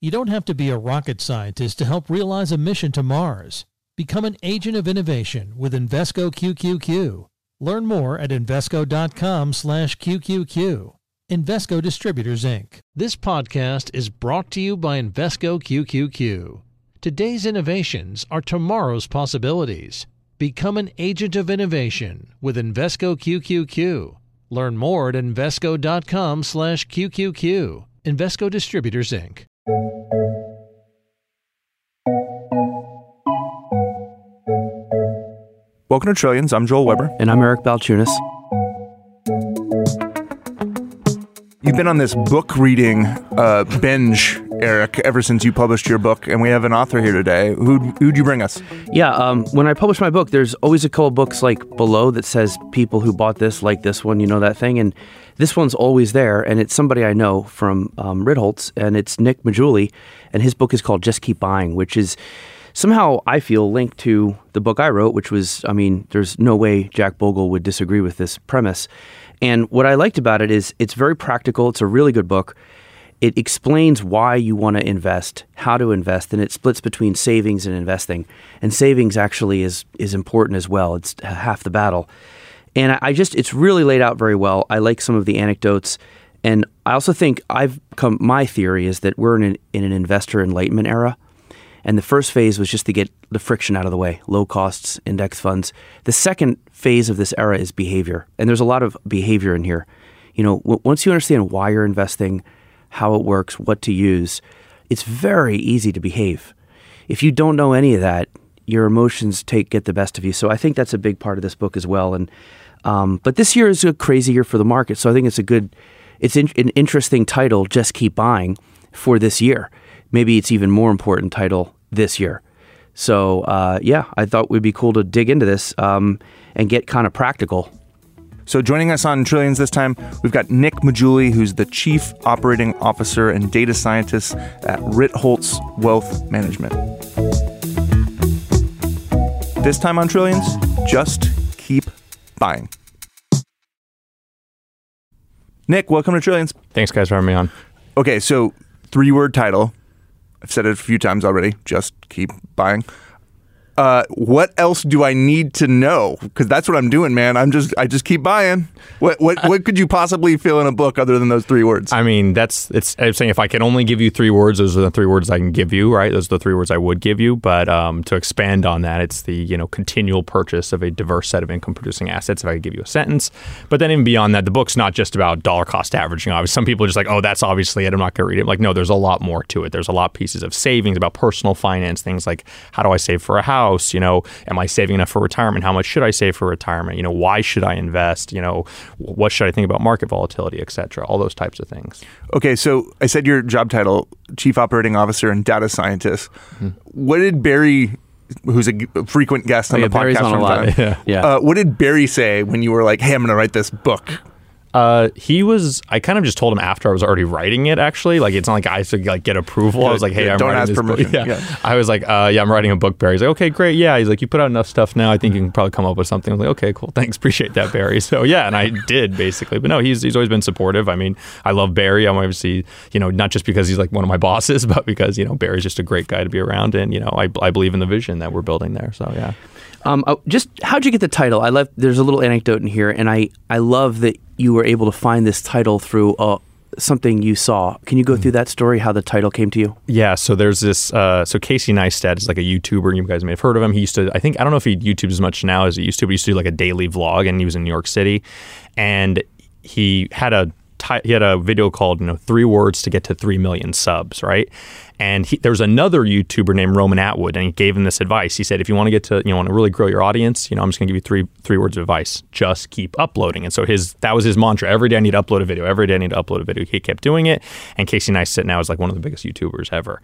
You don't have to be a rocket scientist to help realize a mission to Mars. Become an agent of innovation with Invesco QQQ. Learn more at Invesco.com slash QQQ. Invesco Distributors, Inc. This podcast is brought to you by Invesco QQQ. Today's innovations are tomorrow's possibilities. Become an agent of innovation with Invesco QQQ. Learn more at Invesco.com slash QQQ. Invesco Distributors, Inc. Welcome to Trillions. I'm Joel Weber. And I'm Eric Balchunas. You've been on this book reading uh, binge, Eric, ever since you published your book, and we have an author here today. Who who'd you bring us? Yeah, um, when I publish my book, there's always a couple books like below that says people who bought this like this one, you know that thing, and this one's always there, and it's somebody I know from um, Ritholtz, and it's Nick Maggiulli, and his book is called Just Keep Buying, which is somehow I feel linked to the book I wrote, which was, I mean, there's no way Jack Bogle would disagree with this premise. And what I liked about it is it's very practical. It's a really good book. It explains why you want to invest, how to invest, and it splits between savings and investing. And savings actually is is important as well. It's half the battle. And I just it's really laid out very well. I like some of the anecdotes. And I also think I've come my theory is that we're in an, in an investor enlightenment era and the first phase was just to get the friction out of the way, low costs, index funds. The second phase of this era is behavior. And there's a lot of behavior in here. You know, once you understand why you're investing, how it works, what to use, it's very easy to behave. If you don't know any of that, your emotions take get the best of you. So I think that's a big part of this book as well. And um, but this year is a crazy year for the market. So I think it's a good, it's in, an interesting title. Just keep buying for this year. Maybe it's even more important title this year. So uh, yeah, I thought it would be cool to dig into this um, and get kind of practical. So joining us on Trillions this time, we've got Nick Maggiulli, who's the Chief Operating Officer and Data Scientist at Ritholtz Wealth Management. This time on Trillions, just keep buying. Nick, welcome to Trillions. Thanks, guys, for having me on. Okay, so three word title I've said it a few times already. Just keep buying. Uh, what else do I need to know? Because that's what I'm doing, man. I'm just I just keep buying. What what what could you possibly fill in a book other than those three words? I mean, that's it's. I'm saying if I can only give you three words, those are the three words I can give you, right? Those are the three words I would give you. But um, to expand on that, it's the you know continual purchase of a diverse set of income producing assets. If I could give you a sentence, but then even beyond that, the book's not just about dollar cost averaging. Obviously, some people are just like, oh, that's obviously it. I'm not going to read it. Like, no, there's a lot more to it. There's a lot of pieces of savings about personal finance, things like how do I save for a house? You know, am I saving enough for retirement? How much should I save for retirement? You know, why should I invest? You know, what should I think about market volatility, et cetera? All those types of things. Okay, so I said your job title, Chief Operating Officer and Data Scientist. Mm-hmm. What did Barry who's a frequent guest on oh, yeah, the podcast from time. Yeah. yeah. Uh, what did Barry say when you were like, "Hey, I'm going to write this book"? Uh, he was. I kind of just told him after I was already writing it. Actually, like it's not like I had to like get approval. I was like, "Hey, I'm don't writing ask this permission." Yeah. yeah. I was like, uh, "Yeah, I'm writing a book." Barry." He's like, "Okay, great. Yeah." He's like, "You put out enough stuff now. I think you can probably come up with something." I was like, "Okay, cool. Thanks. Appreciate that, Barry." So yeah, and I did basically. But no, he's he's always been supportive. I mean, I love Barry. I'm obviously you know not just because he's like one of my bosses, but because you know Barry's just a great guy to be around, and you know I I believe in the vision that we're building there. So yeah. Um, oh, just how'd you get the title? I love. There's a little anecdote in here, and I I love that you were able to find this title through uh, something you saw. Can you go mm-hmm. through that story? How the title came to you? Yeah. So there's this. Uh, so Casey Neistat is like a YouTuber. You guys may have heard of him. He used to. I think I don't know if he YouTubes as much now as he used to. But he used to do like a daily vlog, and he was in New York City, and he had a he had a video called you know three words to get to three million subs, right? And he, there was another YouTuber named Roman Atwood, and he gave him this advice. He said, if you want to get to, you know, want to really grow your audience, you know, I'm just going to give you three three words of advice: just keep uploading. And so his that was his mantra. Every day I need to upload a video. Every day I need to upload a video. He kept doing it, and Casey Neistat now is like one of the biggest YouTubers ever.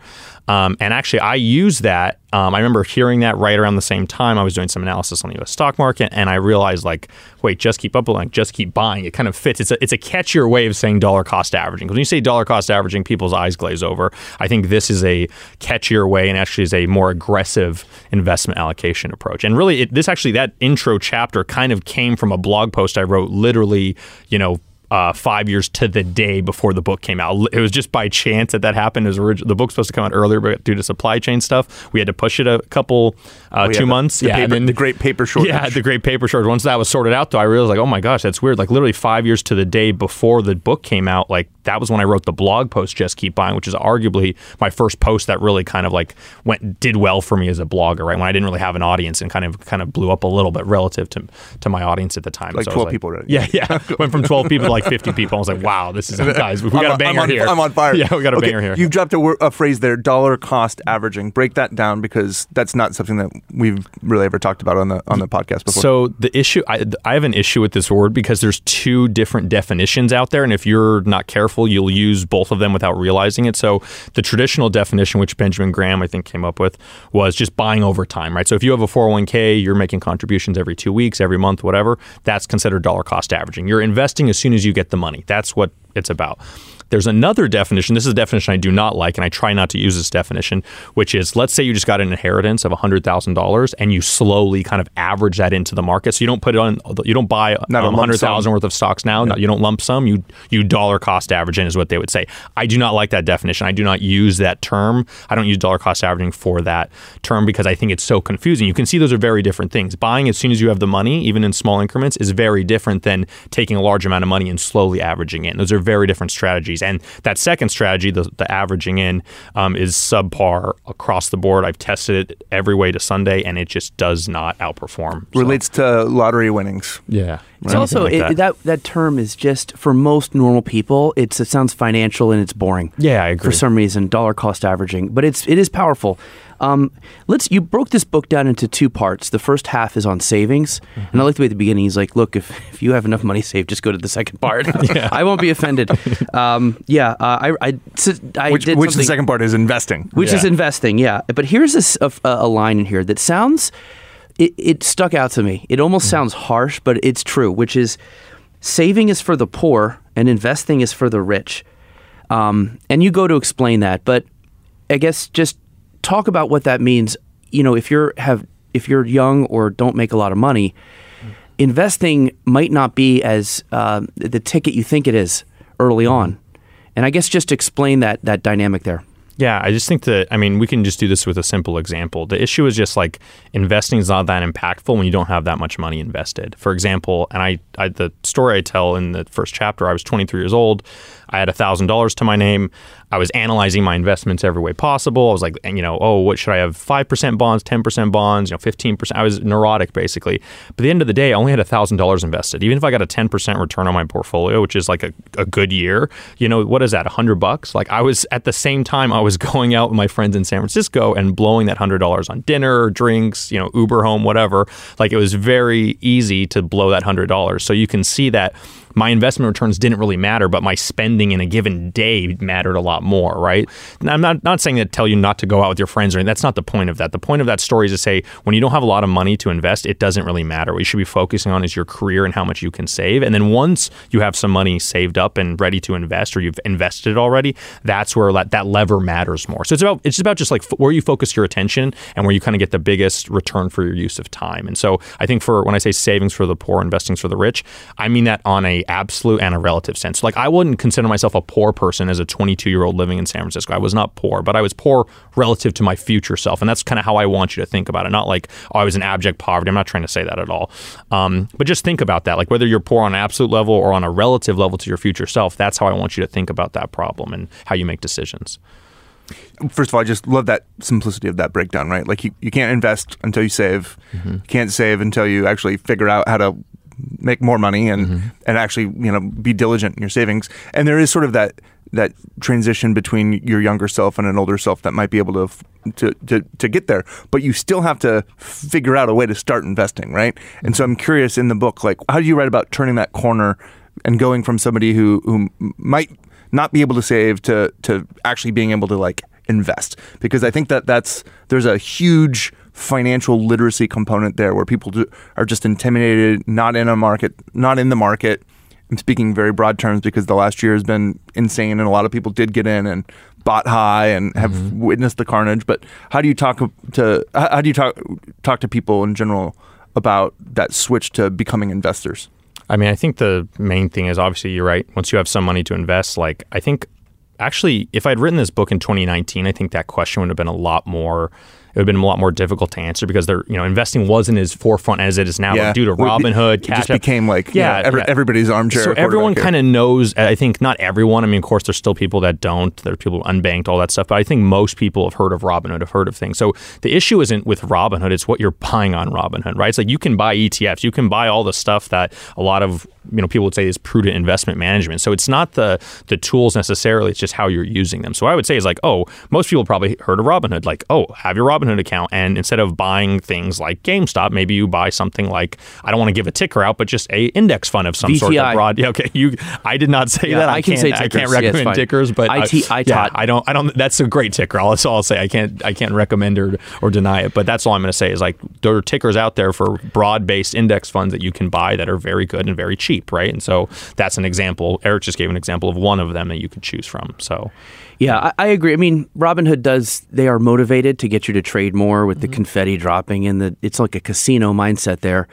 Um, and actually, I use that. Um, I remember hearing that right around the same time I was doing some analysis on the U.S. stock market, and I realized like, wait, just keep uploading, just keep buying. It kind of fits. It's a it's a catchier way of saying dollar cost averaging. Because when you say dollar cost averaging, people's eyes glaze over. I think this is a catchier way and actually is a more aggressive investment allocation approach. And really, it, this actually, that intro chapter kind of came from a blog post I wrote literally, you know, uh, five years to the day before the book came out. It was just by chance that that happened. It was orig- the book's supposed to come out earlier, but due to supply chain stuff, we had to push it a couple, uh, two the- months. the yeah, paper- and then the great paper shortage. Yeah, the great paper shortage. Once that was sorted out, though, I realized like, oh my gosh, that's weird. Like literally five years to the day before the book came out, like that was when I wrote the blog post "Just Keep Buying," which is arguably my first post that really kind of like went did well for me as a blogger. Right when I didn't really have an audience and kind of kind of blew up a little bit relative to to my audience at the time. Like I was 12 people. Yeah, yeah. Went from twelve people to like fifty people. I was like, wow, this is guys. We got a I'm banger on, here. I'm on fire. Yeah, we got a Okay, banger here. You've dropped a, wor- a phrase there, dollar cost averaging. Break that down because that's not something that we've really ever talked about on the on the podcast before. So the issue, I, I have an issue with this word because there's two different definitions out there, and if you're not careful, you'll use both of them without realizing it. So the traditional definition, which Benjamin Graham I think came up with, was just buying over time, right? So if you have a 401k, you're making contributions every two weeks, every month, whatever. That's considered dollar cost averaging. You're investing as soon as you get the money. That's what it's about. There's another definition. This is a definition I do not like, and I try not to use this definition, which is let's say you just got an inheritance of $100,000 and you slowly kind of average that into the market. So you don't put it on, you don't buy Not um, 100,000 sum. worth of stocks now. No, you don't lump sum. You you dollar cost average in is what they would say. I do not like that definition. I do not use that term. I don't use dollar cost averaging for that term because I think it's so confusing. You can see those are very different things. Buying as soon as you have the money, even in small increments, is very different than taking a large amount of money and slowly averaging in. Those are very different strategies. And that second strategy, the, the averaging in, um, is subpar across the board. I've tested it every way to Sunday, and it just does not outperform. So, relates to lottery winnings. yeah. It's Anything also like it, that. that. that term is just for most normal people. It's it sounds financial and it's boring. Yeah, I agree. For some reason, dollar cost averaging, but it's it is powerful. Um, let's you broke this book down into two parts. The first half is on savings, Mm-hmm. and I like the way at the beginning he's like, "Look, if, if you have enough money saved, just go to the second part. I won't be offended." um, yeah, uh, I I, s- I Which, which the second part is investing. which is investing. Yeah, but here's this, a, a line in here that sounds. It, it stuck out to me. It almost sounds harsh, but it's true. Which is, saving is for the poor and investing is for the rich. Um, and you go to explain that, but I guess just talk about what that means. You know, if you're have if you're young or don't make a lot of money, investing might not be as uh, the ticket you think it is early on. And I guess just explain that that dynamic there. Yeah, I just think that I mean we can just do this with a simple example. The issue is just like investing is not that impactful when you don't have that much money invested. For example, and I, I the story I tell in the first chapter, I was 23 years old. I had thousand dollars to my name. I was analyzing my investments every way possible. I was like, you know, oh, what should I have? Five percent bonds, ten percent bonds, you know, fifteen percent. I was neurotic basically. But at the end of the day, I only had thousand dollars invested. Even if I got a ten percent return on my portfolio, which is like a, a good year, you know, what is that? A hundred bucks? Like I was at the same time, I was going out with my friends in San Francisco and blowing that hundred dollars on dinner, drinks, you know, Uber home, whatever. Like it was very easy to blow that hundred dollars. So you can see that my investment returns didn't really matter, but my spending in a given day mattered a lot more, right? And I'm not not saying that tell you not to go out with your friends or anything. That's not the point of that. The point of that story is to say when you don't have a lot of money to invest, it doesn't really matter. What you should be focusing on is your career and how much you can save. And then once you have some money saved up and ready to invest, or you've invested already, that's where that, that lever matters more. So it's about it's about just like f- where you focus your attention and where you kind of get the biggest return for your use of time. And so I think for when I say savings for the poor, investing for the rich, I mean that on a absolute and a relative sense. Like I wouldn't consider myself a poor person as a 22 year old living in San Francisco. I was not poor, but I was poor relative to my future self, and that's kind of how I want you to think about it. Not like oh, I was in abject poverty. I'm not trying to say that at all. Um, but just think about that. Like whether you're poor on an absolute level or on a relative level to your future self, that's how I want you to think about that problem and how you make decisions. First of all, I just love that simplicity of that breakdown, right? Like you, you can't invest until you save. Mm-hmm. You can't save until you actually figure out how to make more money and Mm-hmm. and actually you know be diligent in your savings. And there is sort of that that transition between your younger self and an older self that might be able to to to, to get there, but you still have to figure out a way to start investing, right? And so I'm curious in the book, like how do you write about turning that corner and going from somebody who who might not be able to save to to actually being able to like invest because I think that that's there's a huge financial literacy component there where people do, are just intimidated, not in a market, not in the market. I'm speaking very broad terms because the last year has been insane, and a lot of people did get in and bought high and have mm-hmm. witnessed the carnage. But how do you talk to how do you talk talk to people in general about that switch to becoming investors? I mean, I think the main thing is obviously you're right. Once you have some money to invest, like I think actually, if I'd written this book in 2019, I think that question would have been a lot more it would have been a lot more difficult to answer because they're you know investing wasn't as forefront as it is now Yeah. due to Robinhood. it just became like yeah, Yeah, every, yeah. everybody's armchair. So everyone kind of knows. I think not everyone. I mean, of course, there's still people that don't. There are people unbanked, all that stuff. But I think most people have heard of Robinhood, have heard of things. So the issue isn't with Robinhood; it's what you're buying on Robinhood, right? It's like you can buy ETFs, you can buy all the stuff that a lot of you know people would say is prudent investment management. So it's not the the tools necessarily; it's just how you're using them. So what I would say is like, oh, most people probably heard of Robinhood. Like, oh, have your Robinhood account, and instead of buying things like GameStop, maybe you buy something like I don't want to give a ticker out, but just a index fund of some sort. VTI. That broad, yeah, okay. You, I did not say Yeah, that. I can can't, say I can't recommend fine. tickers, but I I yeah, I don't. I don't. That's a great ticker. That's all I'll say. I can't. I can't recommend or or deny it. But that's all I'm going to say is like there are tickers out there for broad based index funds that you can buy that are very good and very cheap, right? And so that's an example. Eric just gave an example of one of them that you could choose from. So Yeah, I, I agree. I mean, Robinhood does. They are motivated to get you to trade more with the confetti dropping and the. It's like a casino mindset there.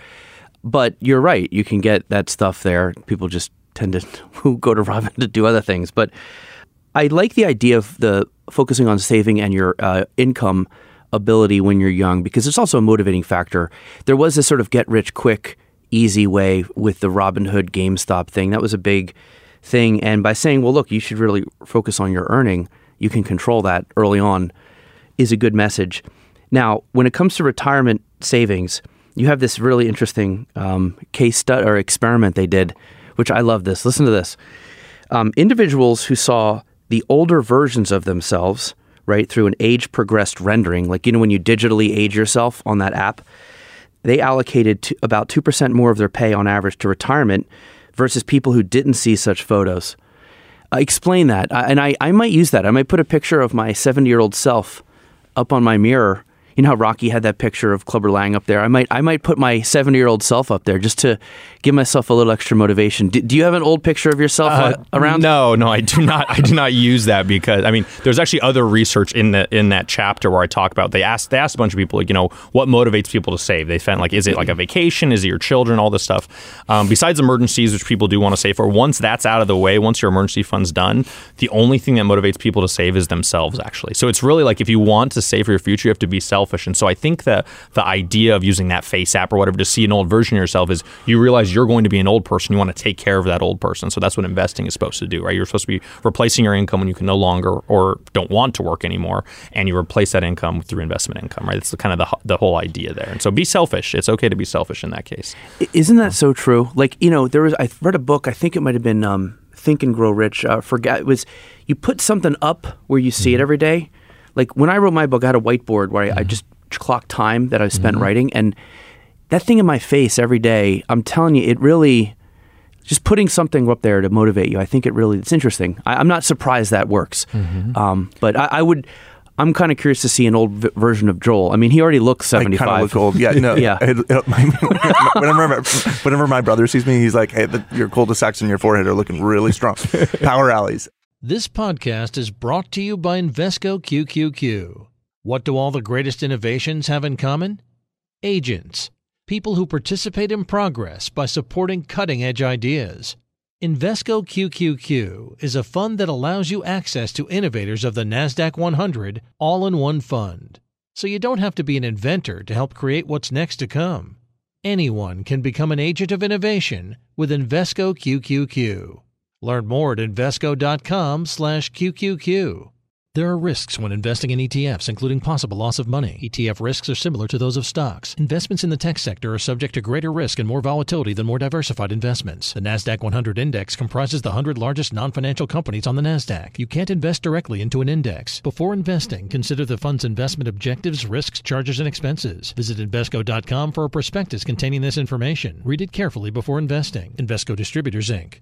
But you're right. You can get that stuff there. People just tend to go to Robin to do other things. But I like the idea of the focusing on saving and your uh, income ability when you're young because it's also a motivating factor. There was this sort of get rich quick, easy way with the Robinhood GameStop thing. That was a big thing. And by saying, well, look, you should really focus on your earning, you can control that early on, is a good message. Now, when it comes to retirement savings, you have this really interesting um, case study or experiment they did, which I love this. Listen to this um, individuals who saw the older versions of themselves, right, through an age progressed rendering, like, you know, when you digitally age yourself on that app, they allocated about 2% more of their pay on average to retirement versus people who didn't see such photos. Uh, explain that. Uh, and I, I might use that. I might put a picture of my 70 year old self up on my mirror. You know how Rocky had that picture of Clubber Lang up there? I might I might put my 70 year old self up there just to give myself a little extra motivation. Do, do you have an old picture of yourself uh, around? No, no, I do not. I do not use that because I mean, there's actually other research in the in that chapter where I talk about. They asked they asked a bunch of people, like you know, what motivates people to save. They found like, is it like a vacation? Is it your children? All this stuff. Um, besides emergencies, which people do want to save for. Once that's out of the way, once your emergency fund's done, the only thing that motivates people to save is themselves. Actually, so it's really like if you want to save for your future, you have to be selfish. And so I think that the idea of using that face app or whatever to see an old version of yourself is you realize you're going to be an old person. You want to take care of that old person. So that's what investing is supposed to do, right? You're supposed to be replacing your income when you can no longer or don't want to work anymore, and you replace that income through investment income, right? That's the kind of the, the whole idea there. And so be selfish. It's okay to be selfish in that case. Isn't that so true? Like you know, there was I read a book. I think it might have been um, Think and Grow Rich. Uh, forget it was you put something up where you see it every day. Like when I wrote my book, I had a whiteboard where I, I mm-hmm. just clocked time that I spent mm-hmm. writing, and that thing in my face every day. I'm telling you, it really just putting something up there to motivate you. I think it really it's interesting. I, I'm not surprised that works, mm-hmm. um, but I, I would. I'm kind of curious to see an old v- version of Joel. I mean, he already looks I 75. kind of look old. Yeah, no. Yeah. it- it- my- whenever, whenever my brother sees me, he's like, "Hey, the, your cul-de-sacs in your forehead are looking really strong." Power rallies. This podcast is brought to you by Invesco QQQ. What do all the greatest innovations have in common? Agents, people who participate in progress by supporting cutting edge ideas. Invesco QQQ is a fund that allows you access to innovators of the NASDAQ 100 all in one fund. So you don't have to be an inventor to help create what's next to come. Anyone can become an agent of innovation with Invesco QQQ. Learn more at Invesco.com/QQQ. There are risks when investing in ETFs, including possible loss of money. ETF risks are similar to those of stocks. Investments in the tech sector are subject to greater risk and more volatility than more diversified investments. The Nasdaq 100 index comprises the 100 largest non-financial companies on the Nasdaq. You can't invest directly into an index. Before investing, consider the fund's investment objectives, risks, charges, and expenses. Visit Invesco.com for a prospectus containing this information. Read it carefully before investing. Invesco Distributors Inc.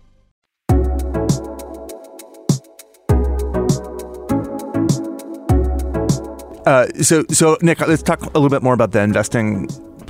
Uh, so, so Nick, let's talk a little bit more about the investing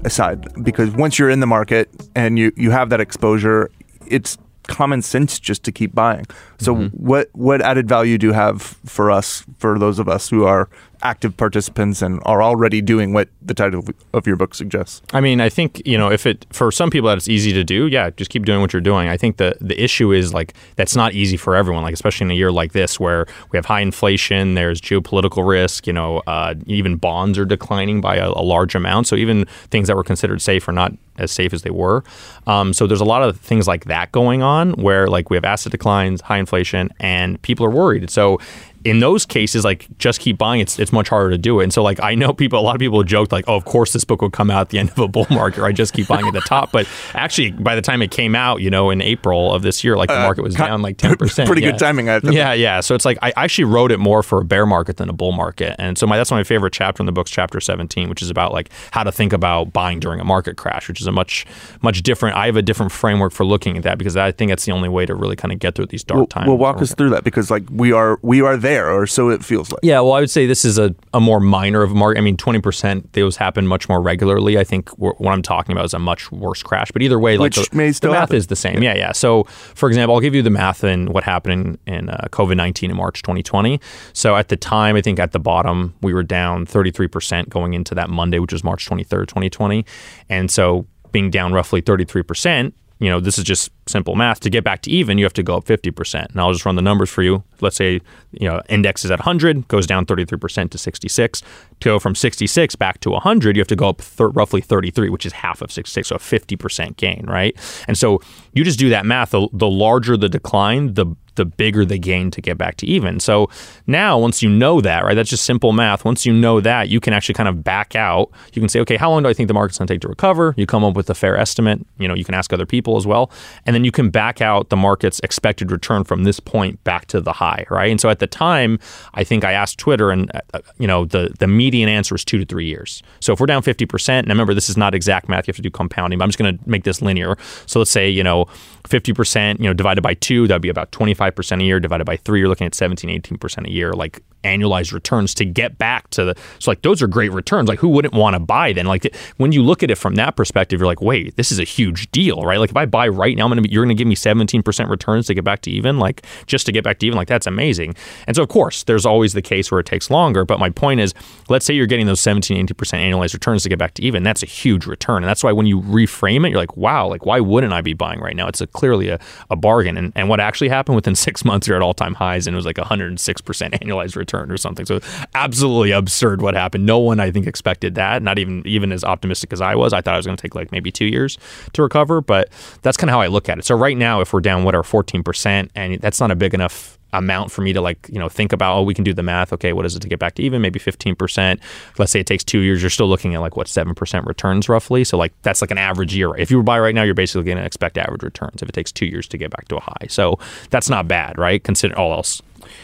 side because once you're in the market and you you have that exposure, it's common sense just to keep buying. So, Mm-hmm. what what added value do you have for us, for those of us who are active participants and are already doing what the title of your book suggests? I mean, I think you know if it for some people that it's easy to do, yeah, just keep doing what you're doing. I think the the issue is like that's not easy for everyone. Like especially in a year like this where we have high inflation, there's geopolitical risk. You know, uh, even bonds are declining by a, a large amount. So even things that were considered safe are not as safe as they were. Um, so there's a lot of things like that going on where like we have asset declines, high inflation, and people are worried. So in those cases, like just keep buying. It's it's much harder to do it. And so like I know people, a lot of people joked like, oh, of course this book will come out at the end of a bull market. Or I just keep buying at the top. But actually, by the time it came out, you know, in April of this year, like the uh, market was down like ten percent. pretty good timing, I think. Yeah, yeah. So it's like I actually wrote it more for a bear market than a bull market. And so my that's my favorite chapter in the book's chapter 17, which is about like how to think about buying during a market crash, which is a much much different. I have a different framework for looking at that because I think that's the only way to really kind of get through these dark Well, times. well, walk us through that because like we are we are there, or so it feels like. Yeah, well, I would say this is a, a more minor of a market. I mean, 20%, those happen much more regularly. I think wh- what I'm talking about is a much worse crash. But either way, like Which the, may the math happen. is the same. Yeah. yeah, So, for example, I'll give you the math in what happened in, in uh, COVID 19 in March 2020. So, at the time, I think at the bottom, we were down 33% going into that Monday, which was March 23rd, 2020. And so, being down roughly 33%, you know, this is just simple math. To get back to even, you have to go up 50%. And I'll just run the numbers for you. Let's say, you know, index is at 100, goes down 33% to 66. To go from 66 back to 100, you have to go up roughly 33, which is half of 66, so a 50% gain, right? And so you just do that math. The, the larger the decline, the the bigger the gain to get back to even. So now, once you know that, right, that's just simple math. Once you know that, you can actually kind of back out. You can say, okay, how long do I think the market's going to take to recover? You come up with a fair estimate. You know, you can ask other people as well, and then you can back out the market's expected return from this point back to the high, right? And so at the time, I think I asked Twitter, and uh, you know, the the median answer is two to three years. So if we're down fifty percent, and remember, this is not exact math; you have to do compounding. But I'm just going to make this linear. So let's say you know, fifty percent, you know, divided by two, that'd be about twenty five percent a year. Divided by three, you're looking at 17, 18 percent a year, like annualized returns to get back to the. So like those are great returns. Like who wouldn't want to buy then? Like when you look at it from that perspective, you're like, wait, this is a huge deal, right? Like if I buy right now, I'm gonna be, you're gonna give me 17 percent returns to get back to even, like just to get back to even, like that's amazing. And so of course, there's always the case where it takes longer. But my point is, let's say you're getting those 17, 18 percent annualized returns to get back to even. That's a huge return, and that's why when you reframe it, you're like, wow, like why wouldn't I be buying right now? It's a clearly a, a bargain. And and what actually happened within six months, you're at all time highs, and it was like 106 percent annualized return or something. So absolutely absurd what happened. No one I think expected that. Not even even as optimistic as I was. I thought it was going to take like maybe two years to recover, but that's kind of how I look at it. So right now, if we're down what are 14 percent, and that's not a big enough amount for me to like you know think about oh we can do the math. Okay what is it to get back to even? Maybe 15% let's say it takes two years. You're still looking at like what 7% returns roughly. So like that's like an average year. If you were buy right now you're basically going to expect average returns if it takes two years to get back to a high. So that's not bad right? Consider all else.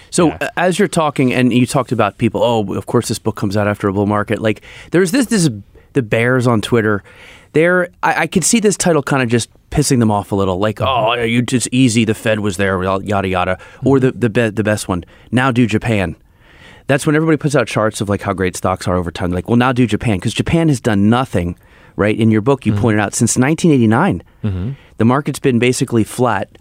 So Yeah. as you're talking, and you talked about people, oh, of course this book comes out after a bull market. Like there's this, this the bears on Twitter. There, I, I could see this title kind of just pissing them off a little. Like, oh, mm-hmm. you just easy. The Fed was there, yada yada. Or mm-hmm. the the be- the best one. Now do Japan. That's when everybody puts out charts of like how great stocks are over time. Like, well, now do Japan because Japan has done nothing. Right in your book, you mm-hmm. pointed out since 1989, the market's been basically flat.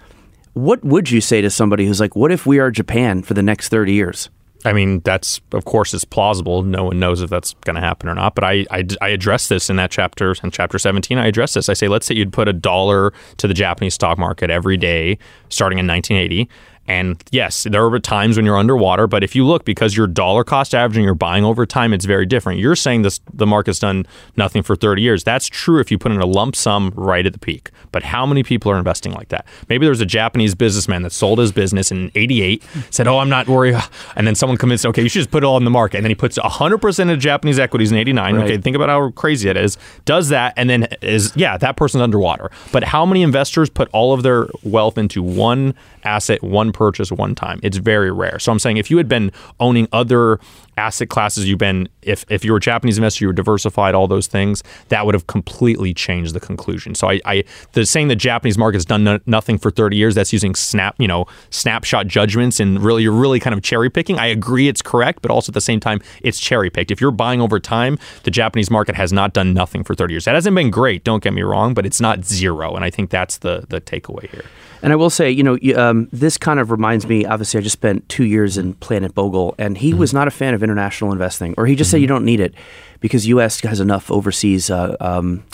What would you say to somebody who's like, what if we are Japan for the next 30 years? I mean, that's of course it's plausible. No one knows if that's going to happen or not. But I, I, I address this in that chapter, in chapter 17. I address this. I say, let's say you'd put a dollar to the Japanese stock market every day starting in 1980, And yes, there are times when you're underwater, but if you look, because you're dollar cost averaging, you're buying over time, it's very different. You're saying this the market's done nothing for 30 years. That's true if you put in a lump sum right at the peak. But how many people are investing like that? Maybe there's a Japanese businessman that sold his business in 88, said, Oh, I'm not worried. And then someone convinced, okay, you should just put it all in the market. And then he puts 100% of Japanese equities in 89. Right. Okay, think about how crazy it is. Does that, and then is, yeah, that person's underwater. But how many investors put all of their wealth into one asset, one purchase, one time? It's very rare. So I'm saying if you had been owning other asset classes you've been if if you were a Japanese investor you were diversified all those things that would have completely changed the conclusion. So I, I the saying the Japanese market's done no, nothing for 30 years that's using snap you know snapshot judgments and really you're really kind of cherry picking. I agree it's correct but also at the same time it's cherry picked. If you're buying over time the Japanese market has not done nothing for 30 years. That hasn't been great don't get me wrong but it's not zero and I think that's the the takeaway here. And I will say, you know, um, this kind of reminds me. Obviously, I just spent two years in Planet Bogle, and he was not a fan of international investing, or he just said you don't need it because U.S. has enough overseas uh, um,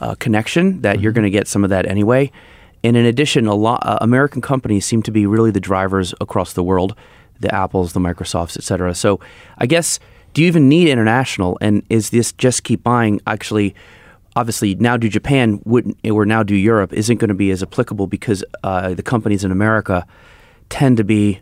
uh, connection that you're going to get some of that anyway. And in addition, a lot uh, American companies seem to be really the drivers across the world, the Apples, the Microsofts, et cetera. So, I guess, do you even need international? And is this just keep buying actually? obviously now do Japan wouldn't or now do Europe isn't going to be as applicable because uh, the companies in America tend to be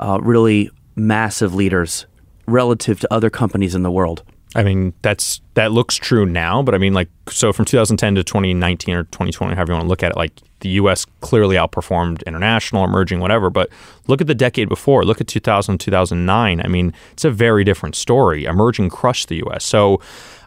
uh, really massive leaders relative to other companies in the world. I mean, that's that looks true now, but I mean, like, so from 2010 to 2019 or 2020, however you want to look at it, like the U.S. clearly outperformed international, emerging, whatever. But look at the decade before. Look at 2000, 2009. I mean, it's a very different story. Emerging crushed the U.S. So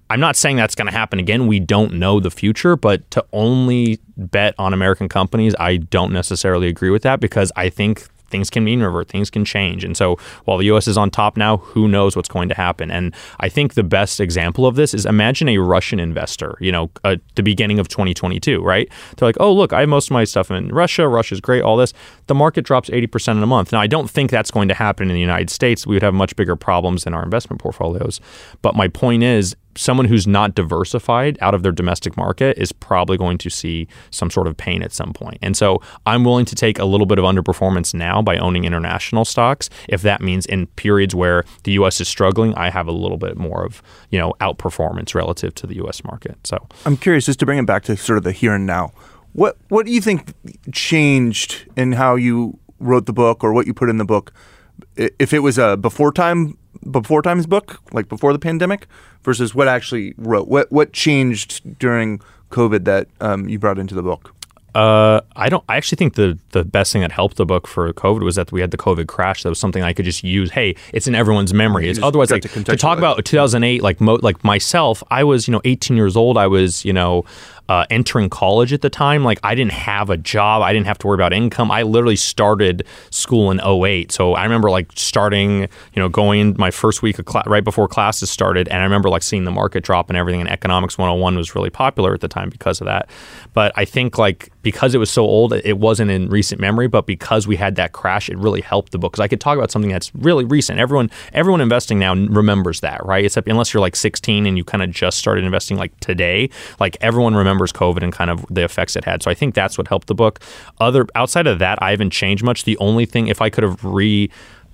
I'm not saying that's going to happen again. We don't know the future, but to only bet on American companies, I don't necessarily agree with that because I think things can mean revert, things can change. And so while the US is on top now, who knows what's going to happen? And I think the best example of this is imagine a Russian investor, you know, at the beginning of 2022, right? They're like, oh, look, I have most of my stuff in Russia. Russia's great, all this. The market drops 80% in a month. Now, I don't think that's going to happen in the United States. We would have much bigger problems in our investment portfolios. But my point is, someone who's not diversified out of their domestic market is probably going to see some sort of pain at some point. And so I'm willing to take a little bit of underperformance now by owning international stocks if that means in periods where the US is struggling, I have a little bit more of, you know, outperformance relative to the US market. So I'm curious, just to bring it back to sort of the here and now. What what do you think changed in how you wrote the book or what you put in the book? If it was a before time before times book, like before the pandemic, versus what actually wrote, what what changed during COVID that um, you brought into the book? Uh, I don't. I actually think the the best thing that helped the book for COVID was that we had the COVID crash. That was something I could just use. Hey, it's in everyone's memory. It's otherwise like to to, talk about 2008. Like mo- like myself, I was you know 18 years old. I was you know uh, entering college at the time. Like I didn't have a job. I didn't have to worry about income. I literally started school in 08. So I remember like starting, you know, going my first week of class right before classes started, and I remember like seeing the market drop and everything. And economics 101 was really popular at the time because of that. But I think like because it was so old, it wasn't in recent memory. But because we had that crash, it really helped the book because I could talk about something that's really recent. Everyone, everyone investing now remembers that, right? Except unless you're like 16 and you kind of just started investing like today, like everyone remembers COVID and kind of the effects it had. So I think that's what helped the book. Other outside of that, I haven't changed much. The only thing, if I could have re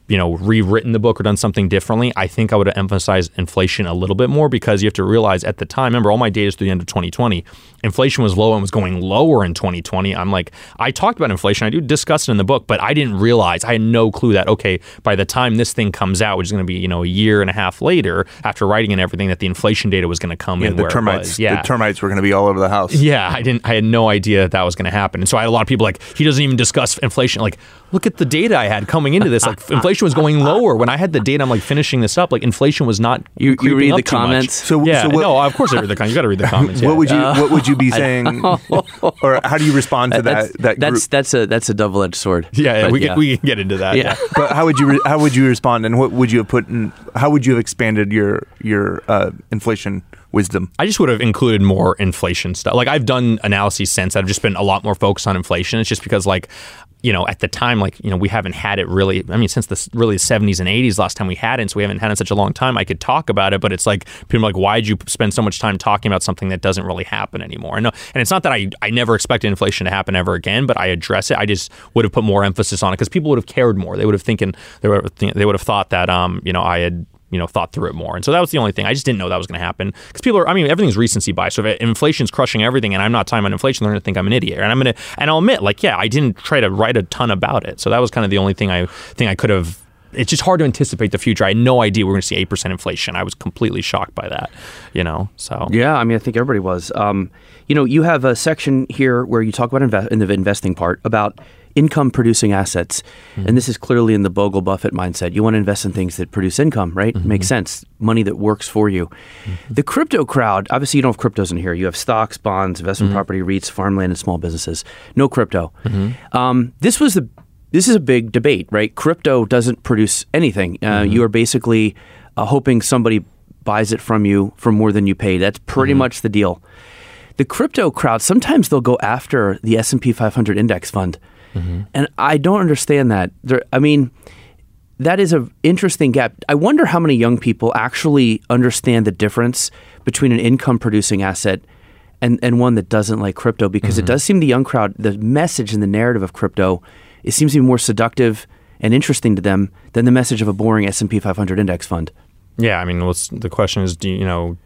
you know, rewritten the book or done something differently, I think I would have emphasized inflation a little bit more because you have to realize at the time, remember, all my data is through the end of 2020. Inflation was low and was going lower in 2020. I'm like, I talked about inflation. I do discuss it in the book, but I didn't realize, I had no clue that, okay, by the time this thing comes out, which is going to be, you know, a year and a half later after writing and everything, that the inflation data was going to come Yeah, in the termites. Yeah. The termites were going to be all over the house. Yeah, I didn't. I had no idea that, that was going to happen, and so I had a lot of people like he doesn't even discuss inflation. Like, look at the data I had coming into this. Like, inflation was going lower when I had the data. I'm like finishing this up. Like, inflation was not. You- you creeping read up the too much. comments? So- yeah, so what- no, of course I read the comments. You got to read the comments. yeah. What would you What would you be saying, or how do you respond to that's that that group? that's that's a that's a double edged sword. Yeah, But we can we can get into that. Yeah. but how would you re- how would you respond, and what would you have put in? How would you have expanded your your uh, inflation wisdom? I just would have included more inflation stuff. Like I've done analyses since. I've just been a lot more focused on inflation. It's just because like you know, at the time, like, you know, we haven't had it really, I mean, since the really 70s and 80s, last time we had it. So we haven't had it in such a long time. I could talk about it, but it's like, people are like, why'd you spend so much time talking about something that doesn't really happen anymore? And, and it's not that I, I never expected inflation to happen ever again, but I address it. I just would have put more emphasis on it because people would have cared more. They would have thinking, they they would have thought that, um, you know, I had, you know thought through it more. And so that was the only thing. I just didn't know that was going to happen because people are. I mean, everything's recency bias. So if inflation's crushing everything, and I'm not talking about inflation, they're going to think I'm an idiot. And I'm going to. And I'll admit, like, yeah, I didn't try to write a ton about it. So that was kind of the only thing I think I could have. It's just hard to anticipate the future. I had no idea we are going to see eight percent inflation. I was completely shocked by that. You know. So yeah, I mean, I think everybody was. Um, you know, you have a section here where you talk about in the investing part about income producing assets. Mm-hmm. And this is clearly in the Bogle Buffett mindset. You want to invest in things that produce income, right? Mm-hmm. Makes sense. Money that works for you. Mm-hmm. The crypto crowd, obviously, you don't have cryptos in here. You have stocks, bonds, investment mm-hmm. property, REITs, farmland, and small businesses. No crypto. Mm-hmm. Um, this was the this is a big debate, right? Crypto doesn't produce anything. Uh, mm-hmm. you are basically uh, hoping somebody buys it from you for more than you pay. That's pretty much the deal. The crypto crowd sometimes they'll go after the S and P 500 index fund Mm-hmm. And I don't understand that. There, I mean, that is an interesting gap. I wonder how many young people actually understand the difference between an income producing asset and, and one that doesn't like crypto because mm-hmm. it does seem the young crowd, the message and the narrative of crypto, it seems to be more seductive and interesting to them than the message of a boring S&P 500 index fund. Yeah, I mean, the question is, do you, you know,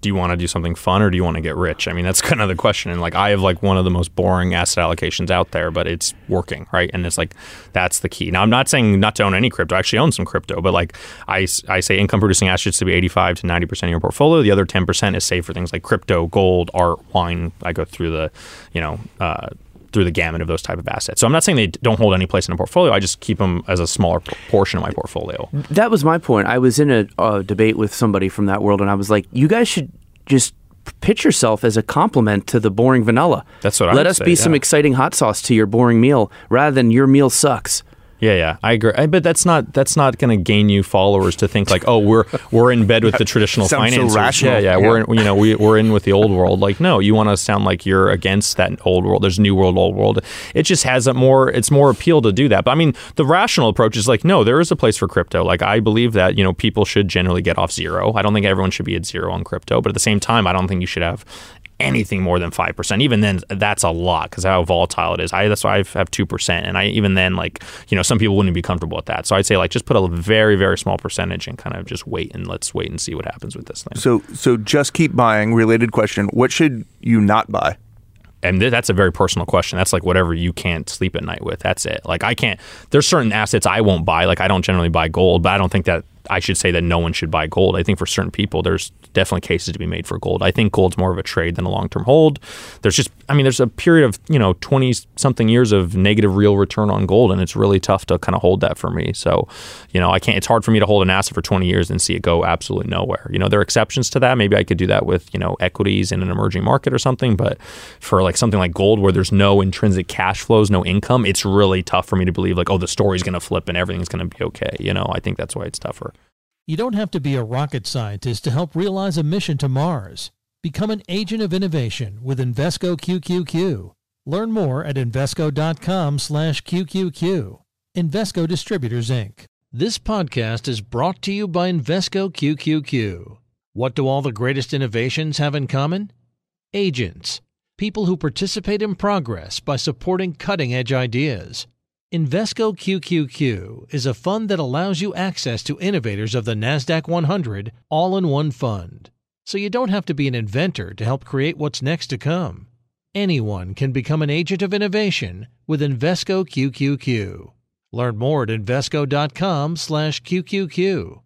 do you want to do something fun or do you want to get rich? I mean, that's kind of the question. And like, I have like one of the most boring asset allocations out there, but it's working, right? And it's like, that's the key. Now, I'm not saying not to own any crypto. I actually own some crypto, but like, I, I say income producing assets to be 85 to 90% of your portfolio. The other 10% is saved for things like crypto, gold, art, wine. I go through the, you know, uh, through the gamut of those type of assets. So I'm not saying they don't hold any place in a portfolio. I just keep them as a smaller portion of my portfolio. That was my point. I was in a, a debate with somebody from that world, and I was like, you guys should just pitch yourself as a compliment to the boring vanilla. That's what I Let us say, be yeah. some exciting hot sauce to your boring meal rather than your meal sucks. Yeah, yeah, I agree. I, but that's not that's not going to gain you followers to think like, oh, we're we're in bed with the traditional Sounds so rational. yeah, yeah, Yeah. we're in, you know we we're in with the old world. Like, no, you want to sound like you're against that old world. There's new world, old world. It just has a more it's more appeal to do that. But I mean, the rational approach is like, no, there is a place for crypto. Like, I believe that you know people should generally get off zero. I don't think everyone should be at zero on crypto, but at the same time, I don't think you should have anything more than 5%. Even then, that's a lot because how volatile it is. I That's why I have 2%. And I even then, like, you know, some people wouldn't be comfortable with that. So I'd say, like, just put a very, very small percentage and kind of just wait and let's wait and see what happens with this thing. So so just keep buying. Related question: What should you not buy? and th- that's a very personal question. That's like whatever you can't sleep at night with. That's it. Like I can't. There's certain assets I won't buy. Like I don't generally buy gold, but I don't think that I should say that no one should buy gold. I think for certain people, there's definitely cases to be made for gold. I think gold's more of a trade than a long term hold. There's just, I mean, there's a period of you know 20 something years of negative real return on gold, and it's really tough to kind of hold that for me. So, you know, I can't. It's hard for me to hold an asset for 20 years and see it go absolutely nowhere. You know, there are exceptions to that. Maybe I could do that with you know equities in an emerging market or something, but for like something like gold where there's no intrinsic cash flows, no income, it's really tough for me to believe like, oh, the story's going to flip and everything's going to be okay. You know, I think that's why it's tougher. You don't have to be a rocket scientist to help realize a mission to Mars. Become an agent of innovation with Invesco QQQ. Learn more at Invesco.com slash QQQ. Invesco Distributors, Inc. This podcast is brought to you by Invesco QQQ. What do all the greatest innovations have in common? Agents. People who participate in progress by supporting cutting edge ideas. Invesco QQQ is a fund that allows you access to innovators of the NASDAQ 100 all in one fund. So you don't have to be an inventor to help create what's next to come. Anyone can become an agent of innovation with Invesco QQQ. Learn more at invesco.com/qqq.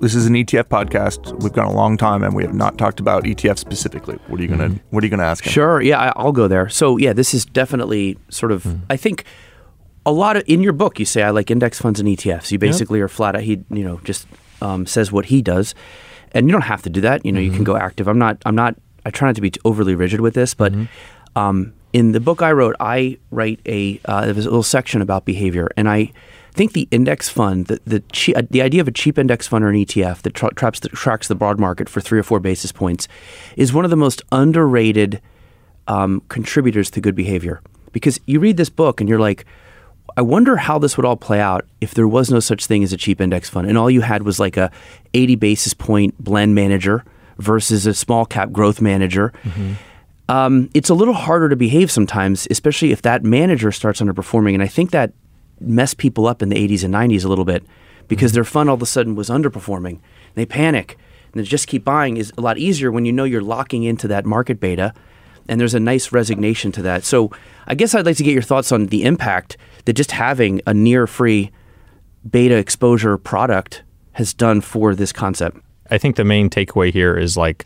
this is an ETF podcast. We've gone a long time and we have not talked about ETF specifically. What are you gonna What are you gonna ask him? Sure. Yeah, I- I'll go there. So yeah, this is definitely sort of. I think a lot of in your book you say I like index funds and ETFs. You basically are flat out. He you know just um, says what he does, and you don't have to do that. You know, you can go active. I'm not. I'm not. I try not to be overly rigid with this, but. Um, in the book I wrote, I write a uh, there was a little section about behavior, and I think the index fund, the the, che- uh, the idea of a cheap index fund or an ETF that tra- traps the, tracks the broad market for three or four basis points, is one of the most underrated um, contributors to good behavior. Because you read this book and you're like, I wonder how this would all play out if there was no such thing as a cheap index fund, and all you had was like a 80 basis point blend manager versus a small cap growth manager. Um, it's a little harder to behave sometimes, especially if that manager starts underperforming. And I think that messed people up in the 80s and 90s a little bit because mm-hmm. their fund all of a sudden was underperforming. They panic and they just keep buying is a lot easier when you know you're locking into that market beta and there's a nice resignation to that. So I guess I'd like to get your thoughts on the impact that just having a near free beta exposure product has done for this concept. I think the main takeaway here is like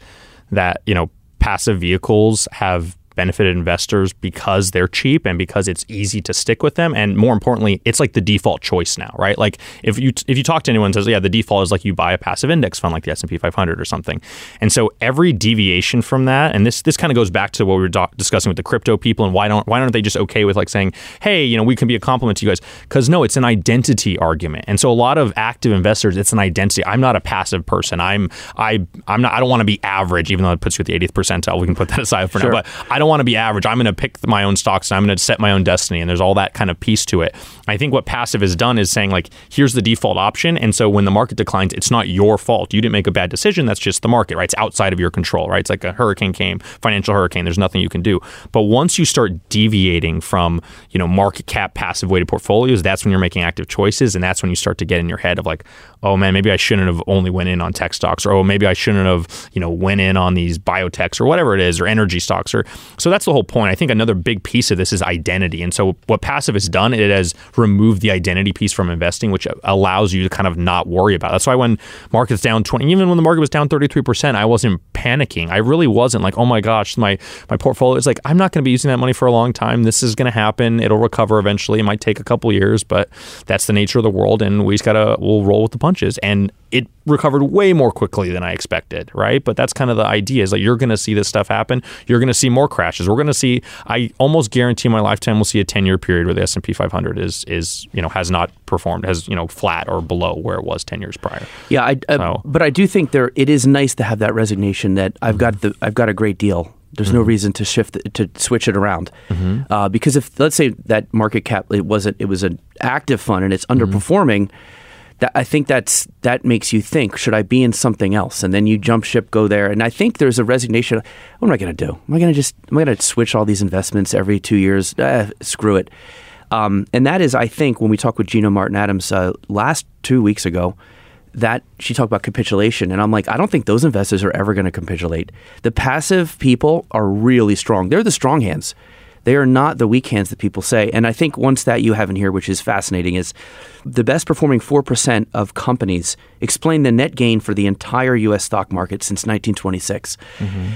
that, you know, passive vehicles have benefited investors because they're cheap and because it's easy to stick with them. And more importantly it's like the default choice now right? Like if you if you talk to anyone says yeah the default is like you buy a passive index fund like the S&P 500 or something. And so every deviation from that and this this kind of goes back to what we were discussing with the crypto people and why don't why aren't they just okay with like saying hey you know we can be a compliment to you guys. Because no it's an identity argument. And so a lot of active investors it's an identity. I'm not a passive person. I'm I I'm not I don't want to be average even though it puts you at the 80th percentile. We can put that aside for Sure. now but I don't want to be average. I'm going to pick my own stocks and I'm going to set my own destiny. And there's all that kind of piece to it. I think what passive has done is saying, like, here's the default option. And so when the market declines, it's not your fault. You didn't make a bad decision. That's just the market, right? It's outside of your control, right? It's like a hurricane came, financial hurricane. There's nothing you can do. But once you start deviating from, you know, market cap passive weighted portfolios, that's when you're making active choices. And that's when you start to get in your head of like, oh man, maybe I shouldn't have only went in on tech stocks or oh, maybe I shouldn't have, you know, went in on these biotechs or whatever it is or energy stocks or so that's the whole point. I think another big piece of this is identity. And so what passive has done, it has removed the identity piece from investing, which allows you to kind of not worry about. It. That's why when markets down 20, even when the market was down 33%, I wasn't panicking. I really wasn't like, oh my gosh, my my portfolio is like, I'm not going to be using that money for a long time. This is going to happen. It'll recover eventually. It might take a couple years, but that's the nature of the world, and we just gotta we'll roll with the punches. And it recovered way more quickly than I expected, right? But that's kind of the idea is that you're going to see this stuff happen. You're going to see more crashes. We're going to see. I almost guarantee my lifetime we'll see a 10 year period where the S and P 500 is is you know has not performed, has you know flat or below where it was 10 years prior. Yeah, I, uh, So- but I do think there it is nice to have that resignation that I've got the I've got a great deal. There's no reason to shift to switch it around uh, because if let's say that market cap it wasn't it was an active fund and it's underperforming. That I think that's that makes you think should I be in something else and then you jump ship go there and I think there's a resignation. What am I going to do? Am I going to just am I going to switch all these investments every two years? Eh, screw it. Um, and that is, I think, when we talked with Gina Martin Adams uh, last two weeks ago, that she talked about capitulation. And I'm like, I don't think those investors are ever going to capitulate. The passive people are really strong. They're the strong hands. They are not the weak hands that people say. And I think one stat you have in here, which is fascinating, is the best performing 4% of companies explain the net gain for the entire U.S. stock market since 1926. Mm-hmm.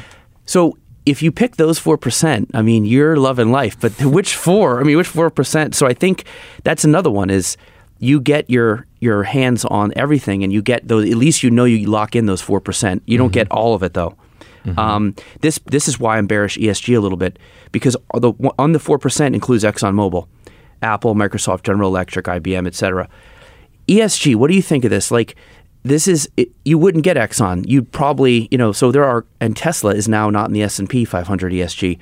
So if you pick those four percent, I mean, you're loving life. But which four? I mean, which four percent? So I think that's another one is you get your your hands on everything, and you get those. At least you know you lock in those four percent. You don't mm-hmm. get all of it though. Um, this this is why I'm bearish ESG a little bit because the on the four percent includes ExxonMobil, Apple, Microsoft, General Electric, IBM, etc. ESG, what do you think of this? Like, this is it, you wouldn't get Exxon. You'd probably, you know, so there are, and Tesla is now not in the S and P 500 ESG.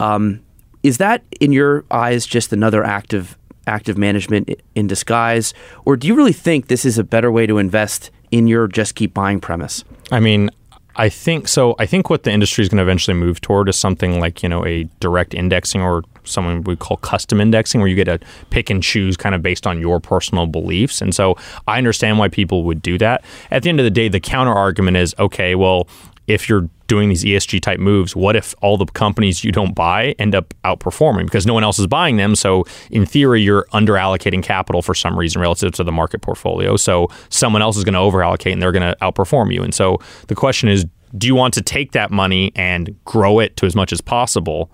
Um, is that in your eyes just another active active management in disguise, or do you really think this is a better way to invest in your just keep buying premise? I mean, I think so. I think what the industry is going to eventually move toward is something like you know a direct indexing or someone we call custom indexing, where you get to pick and choose kind of based on your personal beliefs. And so I understand why people would do that. At the end of the day, the counter argument is okay. Well, if you're doing these ESG type moves, what if all the companies you don't buy end up outperforming because no one else is buying them? So in theory, you're under allocating capital for some reason relative to the market portfolio. So someone else is going to over allocate and they're going to outperform you. And so the question is, do you want to take that money and grow it to as much as possible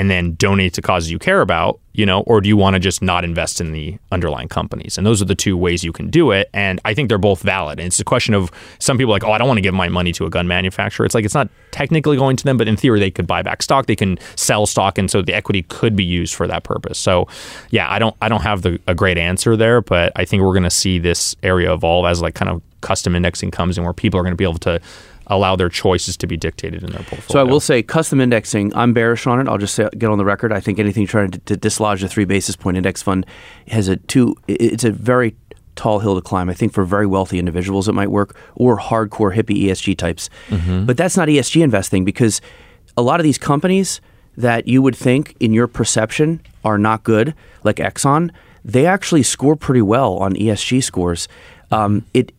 and then donate to causes you care about, you know, or do you want to just not invest in the underlying companies? And those are the two ways you can do it. And I think they're both valid. And it's a question of some people like, oh, I don't want to give my money to a gun manufacturer. It's like it's not technically going to them, but in theory, they could buy back stock, they can sell stock, and so the equity could be used for that purpose. So, yeah, I don't, I don't have the, a great answer there, but I think we're going to see this area evolve as like kind of custom indexing comes in, where people are going to be able to allow their choices to be dictated in their portfolio. So I will say custom indexing, I'm bearish on it. I'll just say, get on the record. I think anything trying to, to dislodge a three basis point index fund has a two, it's a very tall hill to climb. I think for very wealthy individuals it might work or hardcore hippie ESG types. Mm-hmm. But that's not ESG investing because a lot of these companies that you would think in your perception are not good, like Exxon, they actually score pretty well on ESG scores. Um, it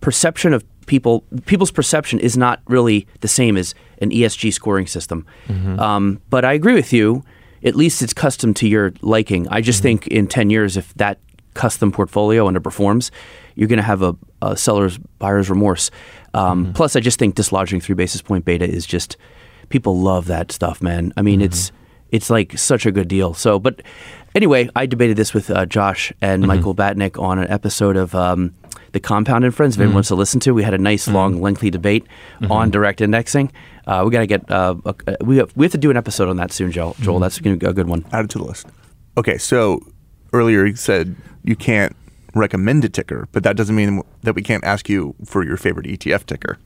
perception of people people's perception is not really the same as an ESG scoring system. Mm-hmm. Um, but I agree with you. At least it's custom to your liking. I just mm-hmm. think in ten years, if that custom portfolio underperforms, you're going to have a, a, seller's buyer's remorse. Um, mm-hmm. Plus, I just think dislodging three basis point beta is just people love that stuff, man. I mean, mm-hmm. it's it's like such a good deal. So, but anyway, I debated this with uh, Josh and mm-hmm. Michael Batnick on an episode of. Um, the Compound and Friends. If anyone wants to listen to, we had a nice, mm. long, lengthy debate mm-hmm. on direct indexing. Uh, we got to get uh, a, we have, we have to do an episode on that soon, Joel. Joel, mm-hmm. that's going to be a good one. Add it to the list. Okay, so earlier you said you can't recommend a ticker, but that doesn't mean that we can't ask you for your favorite ETF ticker,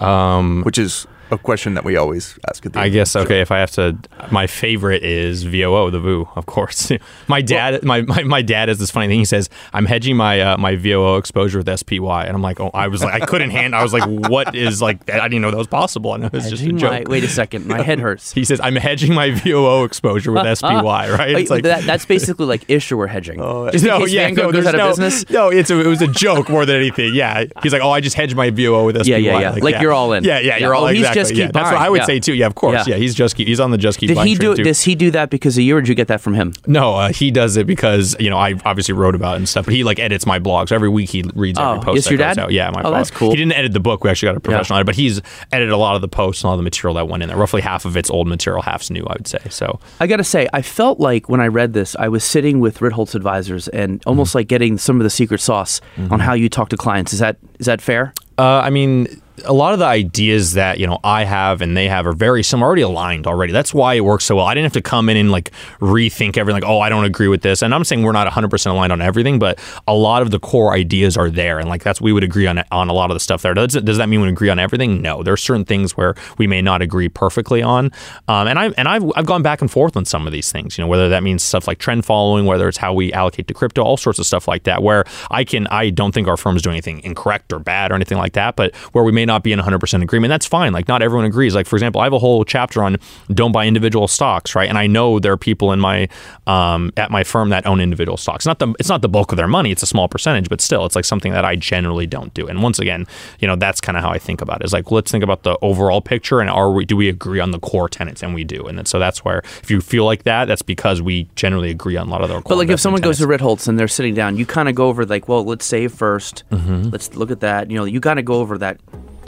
um, which is a question that we always ask at the I guess okay. If I have to, my favorite is VOO, the VOO, of course. my dad, well, my, my, my dad has this funny thing. He says I'm hedging my uh, my VOO exposure with SPY, and I'm like, oh, I was like, I couldn't hand. I was like, what is like? I didn't know that was possible. I know it's just a joke. My, wait a second, my head hurts. he says I'm hedging my VOO exposure with SPY, right? It's like that, that's basically like issuer hedging. Oh, just no, yeah, no, goes out no, of business. No, it's a, it was a joke more than anything. Yeah, he's like, oh, I just hedged my VOO with SPY. Yeah, yeah, yeah. Like, like yeah. you're all in. Yeah, yeah, you're all. Oh, exactly. Just keep yeah, That's what I would yeah. say too. Yeah, of course. Yeah. he's just keep, he's on the just keep. Did he do? Too. Does he do that because of you, or did you get that from him? No, uh, he does it because you know I obviously wrote about it and stuff. But he like edits my blog, so every week he reads oh, every post. Yes, that your goes dad. Out. Yeah, my. Oh, blog. that's cool. He didn't edit the book. We actually got a professional editor, but he's edited a lot of the posts and all the material that went in there. Roughly half of it's old material, half's new. I would say. So I got to say, I felt like when I read this, I was sitting with Ritholtz advisors and almost mm-hmm. like getting some of the secret sauce mm-hmm. on how you talk to clients. Is that is that fair? Uh, I mean a lot of the ideas that you know I have and they have are very similar, already aligned already. That's why it works so well. I didn't have to come in and like rethink everything. Like, oh, I don't agree with this. And I'm saying we're not 100 percent aligned on everything, but a lot of the core ideas are there, and like that's we would agree on on a lot of the stuff there. Does, does that mean we agree on everything? No. There are certain things where we may not agree perfectly on. Um, and I and I've I've gone back and forth on some of these things. You know, whether that means stuff like trend following, whether it's how we allocate to crypto, all sorts of stuff like that. Where I can I don't think our firm is doing anything incorrect or bad or anything like that, but where we may not be in 100 percent agreement. That's fine. Like not everyone agrees. Like for example, I have a whole chapter on don't buy individual stocks, right? And I know there are people in my um, at my firm that own individual stocks. Not the it's not the bulk of their money. It's a small percentage, but still, it's like something that I generally don't do. And once again, you know, that's kind of how I think about it. Is like let's think about the overall picture and are we do we agree on the core tenets? And we do. And so that's where if you feel like that, that's because we generally agree on a lot of their. But like if someone tenets. goes to Ritholtz and they're sitting down, you kind of go over like, well, let's save 1st let mm-hmm. Let's look at that. You know, you got to go over that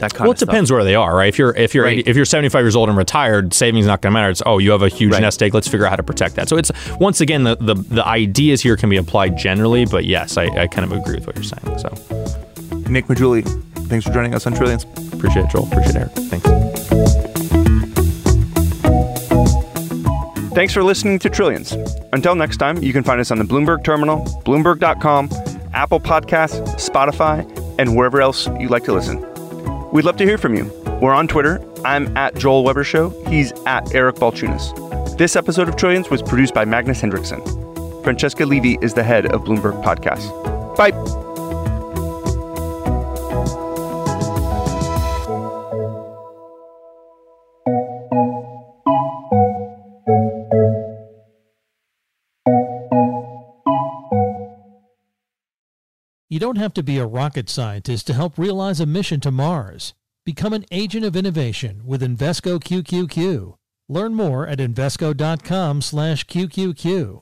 that kind well, it depends where they are, right? If you're if you're right. 80, if you're 75 years old and retired, savings not going to matter. It's oh, you have a huge right. nest egg. Let's figure out how to protect that. So it's once again the, the the ideas here can be applied generally, but yes, I, I kind of agree with what you're saying. So, Nick Maggiulli, thanks for joining us on Trillions. Appreciate it, Joel. Appreciate it, Eric. Thanks. Thanks for listening to Trillions. Until next time, you can find us on the Bloomberg Terminal, Bloomberg.com, Apple Podcasts, Spotify, and wherever else you like to listen. We'd love to hear from you. We're on Twitter. I'm at Joel Weber Show. He's at Eric Balchunas. This episode of Trillions was produced by Magnus Henriksson. Francesca Levy is the head of Bloomberg Podcasts. Bye. You don't have to be a rocket scientist to help realize a mission to Mars. Become an agent of innovation with Invesco QQQ. Learn more at Invesco.com slash QQQ.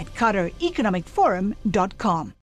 at QatarEconomicForum.com.